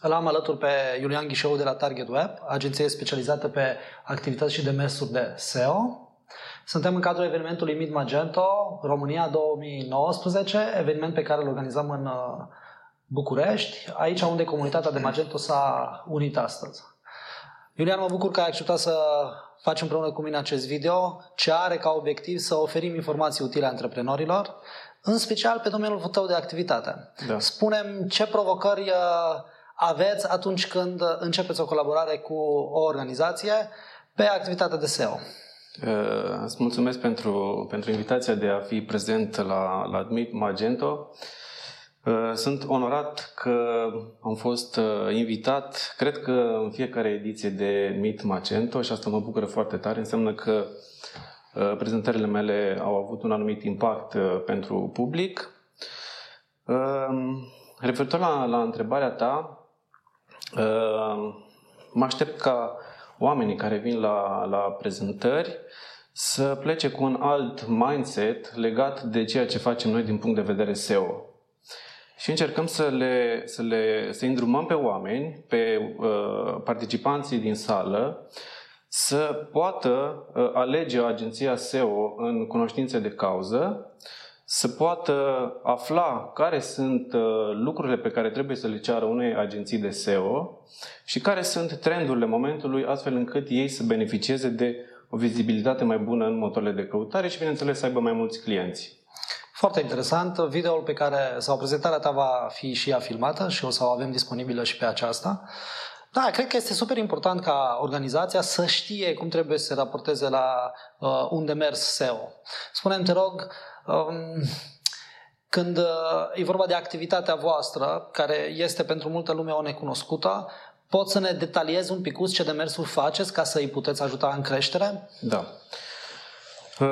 Îl am alături pe Iulian Ghișou de la Target Web, agenție specializată pe activități și demersuri de SEO. Suntem în cadrul evenimentului Mid Magento România 2019, eveniment pe care îl organizăm în uh, București, aici unde comunitatea de Magento s-a unit astăzi. Iulian, mă bucur că ai acceptat să faci împreună cu mine acest video, ce are ca obiectiv să oferim informații utile antreprenorilor, în special pe domeniul tău de activitate. Da. Spunem ce provocări uh, aveți atunci când începeți o colaborare cu o organizație pe activitatea de SEO. Uh, îți mulțumesc pentru, pentru invitația de a fi prezent la, la Admit Magento. Uh, sunt onorat că am fost uh, invitat, cred că în fiecare ediție de Meet Magento și asta mă bucură foarte tare. Înseamnă că uh, prezentările mele au avut un anumit impact pentru public. Referitor la, la întrebarea ta, mă aștept ca oamenii care vin la, la prezentări să plece cu un alt mindset legat de ceea ce facem noi din punct de vedere SEO și încercăm să le, să le să îndrumăm pe oameni, pe uh, participanții din sală, să poată uh, alege agenția SEO în cunoștințe de cauză, să poată afla care sunt uh, lucrurile pe care trebuie să le ceară unei agenții de SEO și care sunt trendurile momentului, astfel încât ei să beneficieze de o vizibilitate mai bună în motorile de căutare și, bineînțeles, să aibă mai mulți clienți. Foarte interesant. Videoul pe care, sau prezentarea ta va fi și ea filmată și o să o avem disponibilă și pe aceasta. Da, cred că este super important ca organizația să știe cum trebuie să se raporteze la uh, un demers SEO. Spune-mi, te rog, um, când uh, e vorba de activitatea voastră, care este pentru multă lume o necunoscută, poți să ne detaliezi un pic ce demersuri faceți ca să îi puteți ajuta în creștere? Da. Uh,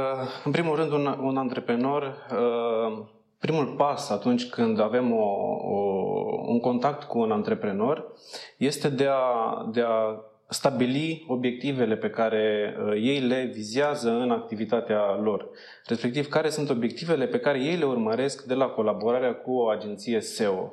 în primul rând, un, un antreprenor, uh, primul pas atunci când avem o, o, un contact cu un antreprenor este de a, de a stabili obiectivele pe care uh, ei le vizează în activitatea lor. Respectiv, care sunt obiectivele pe care ei le urmăresc de la colaborarea cu o agenție SEO.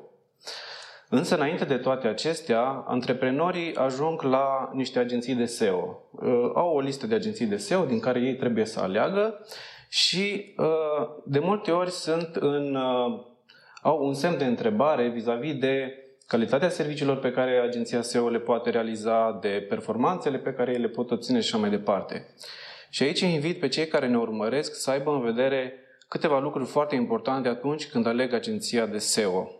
Însă, înainte de toate acestea, antreprenorii ajung la niște agenții de SEO. Uh, au o listă de agenții de SEO din care ei trebuie să aleagă și uh, de multe ori sunt în, uh, au un semn de întrebare vis-a-vis de calitatea serviciilor pe care agenția SEO le poate realiza, de performanțele pe care ei le pot obține și așa mai departe. Și aici invit pe cei care ne urmăresc să aibă în vedere câteva lucruri foarte importante atunci când aleg agenția de SEO.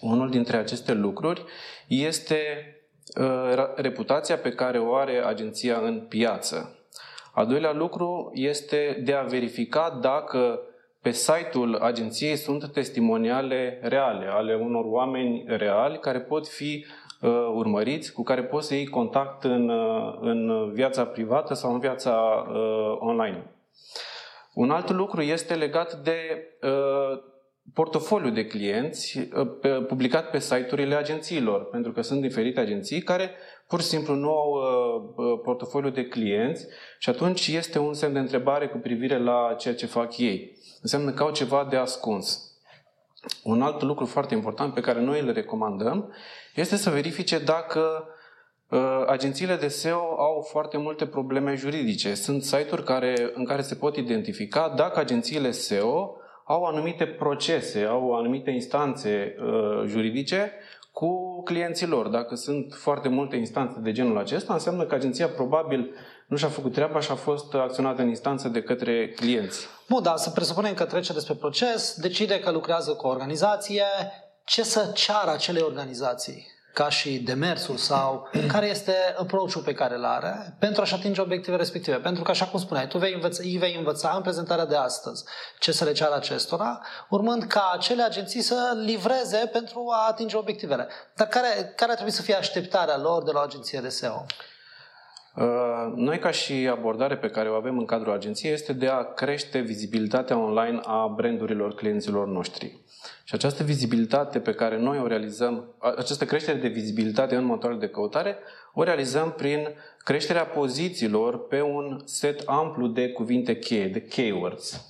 Unul dintre aceste lucruri este uh, reputația pe care o are agenția în piață. Al doilea lucru este de a verifica dacă pe site-ul agenției sunt testimoniale reale, ale unor oameni reali care pot fi uh, urmăriți, cu care poți să iei contact în, uh, în viața privată sau în viața uh, online. Un alt lucru este legat de uh, portofoliu de clienți uh, publicat pe site-urile agențiilor, pentru că sunt diferite agenții care pur și simplu nu au uh, uh, portofoliu de clienți și atunci este un semn de întrebare cu privire la ceea ce fac ei. Înseamnă că au ceva de ascuns. Un alt lucru foarte important pe care noi le recomandăm este să verifice dacă agențiile de SEO au foarte multe probleme juridice. Sunt site-uri care, în care se pot identifica dacă agențiile SEO au anumite procese, au anumite instanțe uh, juridice cu clienții lor. Dacă sunt foarte multe instanțe de genul acesta, înseamnă că agenția probabil nu și-a făcut treaba și a fost acționată în instanță de către clienți. Bun, dar să presupunem că trece despre proces, decide că lucrează cu o organizație, ce să ceară acele organizații? Ca și demersul sau care este approach-ul pe care îl are pentru a-și atinge obiectivele respective. Pentru că, așa cum spuneai, tu vei învăța, îi vei învăța în prezentarea de astăzi ce să le ceară acestora, urmând ca acele agenții să livreze pentru a atinge obiectivele. Dar care, care ar trebui să fie așteptarea lor de la o agenție de SEO? Uh, noi, ca și abordare pe care o avem în cadrul agenției, este de a crește vizibilitatea online a brandurilor clienților noștri. Și această vizibilitate pe care noi o realizăm, această creștere de vizibilitate în motoarele de căutare, o realizăm prin creșterea pozițiilor pe un set amplu de cuvinte cheie, de keywords.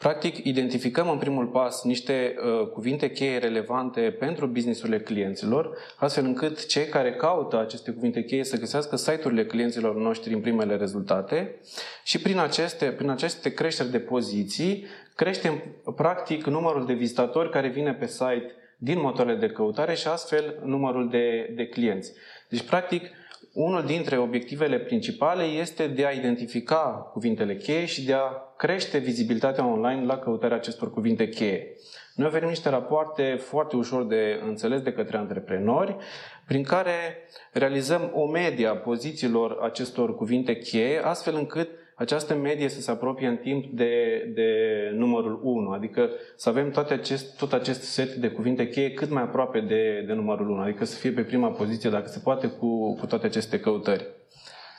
Practic, identificăm în primul pas niște uh, cuvinte cheie relevante pentru businessurile clienților, astfel încât cei care caută aceste cuvinte cheie să găsească site-urile clienților noștri în primele rezultate și prin aceste, prin aceste creșteri de poziții creștem practic numărul de vizitatori care vine pe site din motoarele de căutare și astfel numărul de, de clienți. Deci, practic, unul dintre obiectivele principale este de a identifica cuvintele cheie și de a crește vizibilitatea online la căutarea acestor cuvinte cheie. Noi oferim niște rapoarte foarte ușor de înțeles de către antreprenori, prin care realizăm o medie a pozițiilor acestor cuvinte cheie, astfel încât această medie să se apropie în timp de, de numărul 1, adică să avem toate acest, tot acest set de cuvinte cheie cât mai aproape de, de numărul 1, adică să fie pe prima poziție, dacă se poate, cu, cu toate aceste căutări.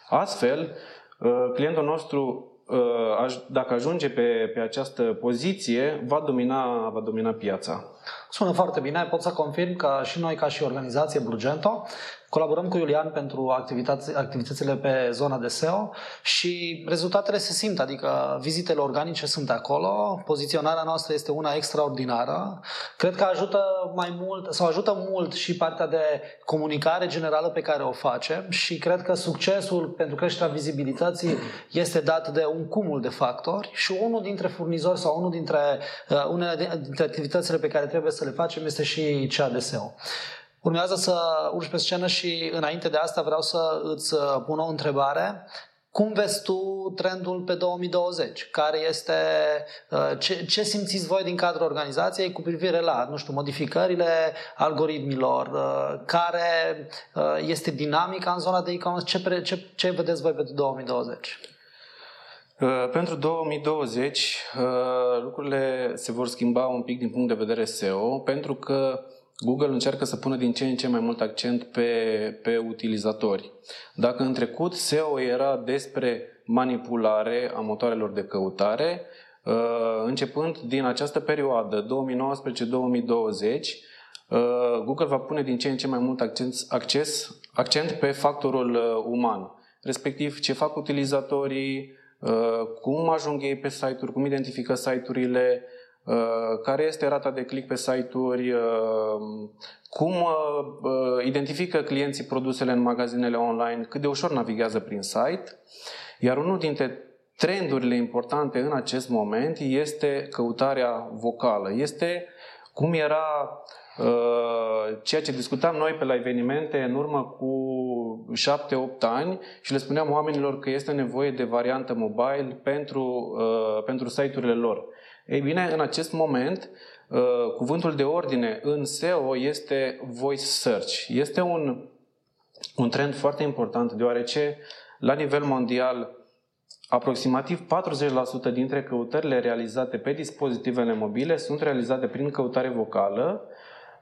Astfel, uh, clientul nostru, uh, dacă ajunge pe, pe această poziție, va domina, va domina piața. Sună foarte bine. Pot să confirm că și noi, ca și organizație Blugento, Colaborăm cu Iulian pentru activități, activitățile pe zona de SEO și rezultatele se simt, adică vizitele organice sunt acolo, poziționarea noastră este una extraordinară. Cred că ajută mai mult, sau ajută mult și partea de comunicare generală pe care o facem și cred că succesul pentru creșterea vizibilității este dat de un cumul de factori și unul dintre furnizori sau unul dintre, uh, unele dintre activitățile pe care trebuie să le facem este și cea de SEO. Urmează să urci pe scenă și înainte de asta vreau să îți uh, pun o întrebare. Cum vezi tu trendul pe 2020? Care este, uh, ce, ce simțiți voi din cadrul organizației cu privire la, nu știu, modificările algoritmilor? Uh, care este dinamica în zona de e-commerce? Ce, ce, ce vedeți voi pentru 2020? Pentru 2020 lucrurile se vor schimba un pic din punct de vedere SEO pentru că Google încearcă să pună din ce în ce mai mult accent pe, pe utilizatori. Dacă în trecut SEO era despre manipulare a motoarelor de căutare, uh, începând din această perioadă, 2019-2020, uh, Google va pune din ce în ce mai mult accent, acces, accent pe factorul uh, uman, respectiv ce fac utilizatorii, cum ajung ei pe site-uri, cum identifică site-urile, Uh, care este rata de click pe site-uri, uh, cum uh, identifică clienții produsele în magazinele online, cât de ușor navighează prin site. Iar unul dintre trendurile importante în acest moment este căutarea vocală. Este cum era ceea ce discutam noi pe la evenimente în urmă cu 7-8 ani și le spuneam oamenilor că este nevoie de variantă mobile pentru, pentru site-urile lor. Ei bine, în acest moment, uh, cuvântul de ordine în SEO este voice search. Este un, un trend foarte important, deoarece la nivel mondial aproximativ 40% dintre căutările realizate pe dispozitivele mobile sunt realizate prin căutare vocală.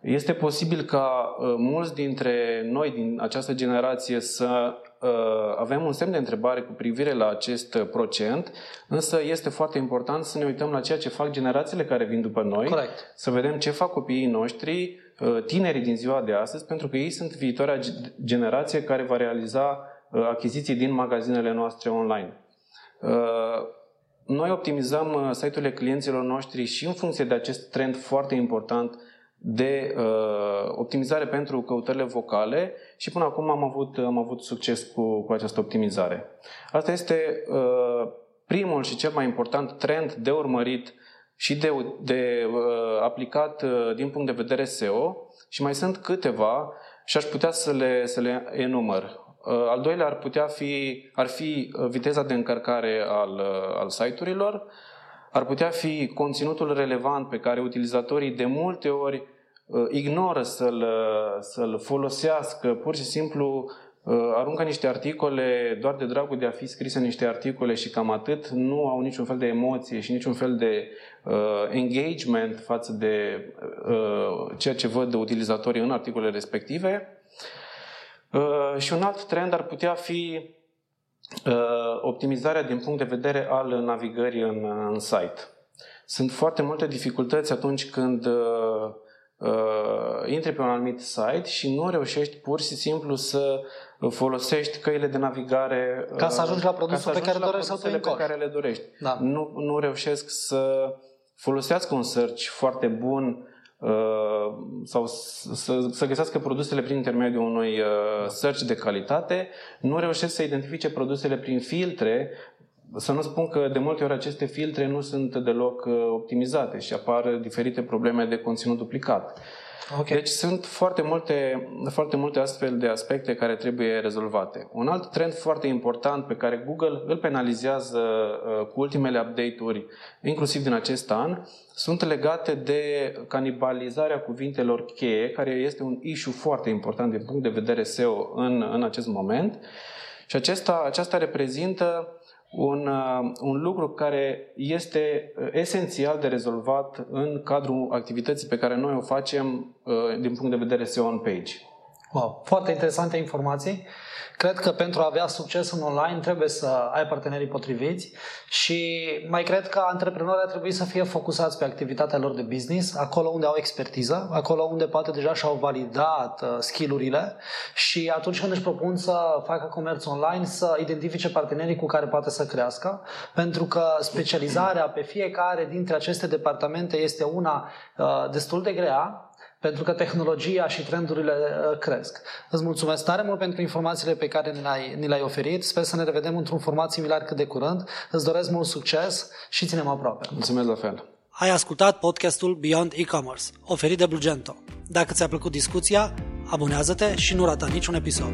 Este posibil ca uh, mulți dintre noi din această generație să Uh, avem un semn de întrebare cu privire la acest procent, însă este foarte important să ne uităm la ceea ce fac generațiile care vin după noi, Correct. să vedem ce fac copiii noștri, uh, tinerii din ziua de astăzi, pentru că ei sunt viitoarea generație care va realiza uh, achiziții din magazinele noastre online. Noi optimizăm site-urile clienților noștri și în funcție de acest trend foarte important de uh, optimizare pentru căutările vocale și până acum am avut, am avut succes cu, cu această optimizare. Asta este uh, primul și cel mai important trend de urmărit și de, de uh, aplicat uh, din punct de vedere SEO și mai sunt câteva și aș putea să le, să le enumăr. Uh, al doilea ar putea fi, ar fi uh, viteza de încărcare al, uh, al site-urilor, ar putea fi conținutul relevant pe care utilizatorii de multe ori ignoră să-l, să-l folosească, pur și simplu aruncă niște articole doar de dragul de a fi scrise niște articole și cam atât, nu au niciun fel de emoție și niciun fel de uh, engagement față de uh, ceea ce văd de utilizatorii în articolele respective. Uh, și un alt trend ar putea fi uh, optimizarea din punct de vedere al navigării în, în site. Sunt foarte multe dificultăți atunci când uh, uh, intri pe un anumit site și nu reușești pur și simplu să folosești căile de navigare ca să ajungi la produsul pe care dorești să pe care le dorești. Da. Nu, nu reușesc să folosească un search foarte bun Uh, sau să, să găsească produsele prin intermediul unui uh, search de calitate, nu reușesc să identifice produsele prin filtre, să nu spun că de multe ori aceste filtre nu sunt deloc uh, optimizate și apar diferite probleme de conținut duplicat. Okay. Deci sunt foarte multe, foarte multe astfel de aspecte care trebuie rezolvate. Un alt trend foarte important pe care Google îl penalizează uh, cu ultimele update-uri, inclusiv din acest an, sunt legate de canibalizarea cuvintelor cheie, care este un issue foarte important din punct de vedere SEO în, în acest moment. Și acesta, aceasta reprezintă un, uh, un lucru care este uh, esențial de rezolvat în cadrul activității pe care noi o facem uh, din punct de vedere SEO on page. Wow, foarte interesante informații. Cred că pentru a avea succes în online trebuie să ai partenerii potriviți și mai cred că antreprenorii ar trebui să fie focusați pe activitatea lor de business, acolo unde au expertiză, acolo unde poate deja și-au validat uh, skillurile și atunci când își propun să facă comerț online, să identifice partenerii cu care poate să crească, pentru că specializarea pe fiecare dintre aceste departamente este una uh, destul de grea, pentru că tehnologia și trendurile uh, cresc. Îți mulțumesc tare mult pentru informațiile pe care ni le-ai, ni le-ai oferit. Sper să ne revedem într-un format similar cât de curând. Îți doresc mult succes și ținem aproape. Mulțumesc la fel. Ai ascultat podcastul Beyond E-Commerce, oferit de Blugento. Dacă ți-a plăcut discuția, abonează-te și nu rata niciun episod.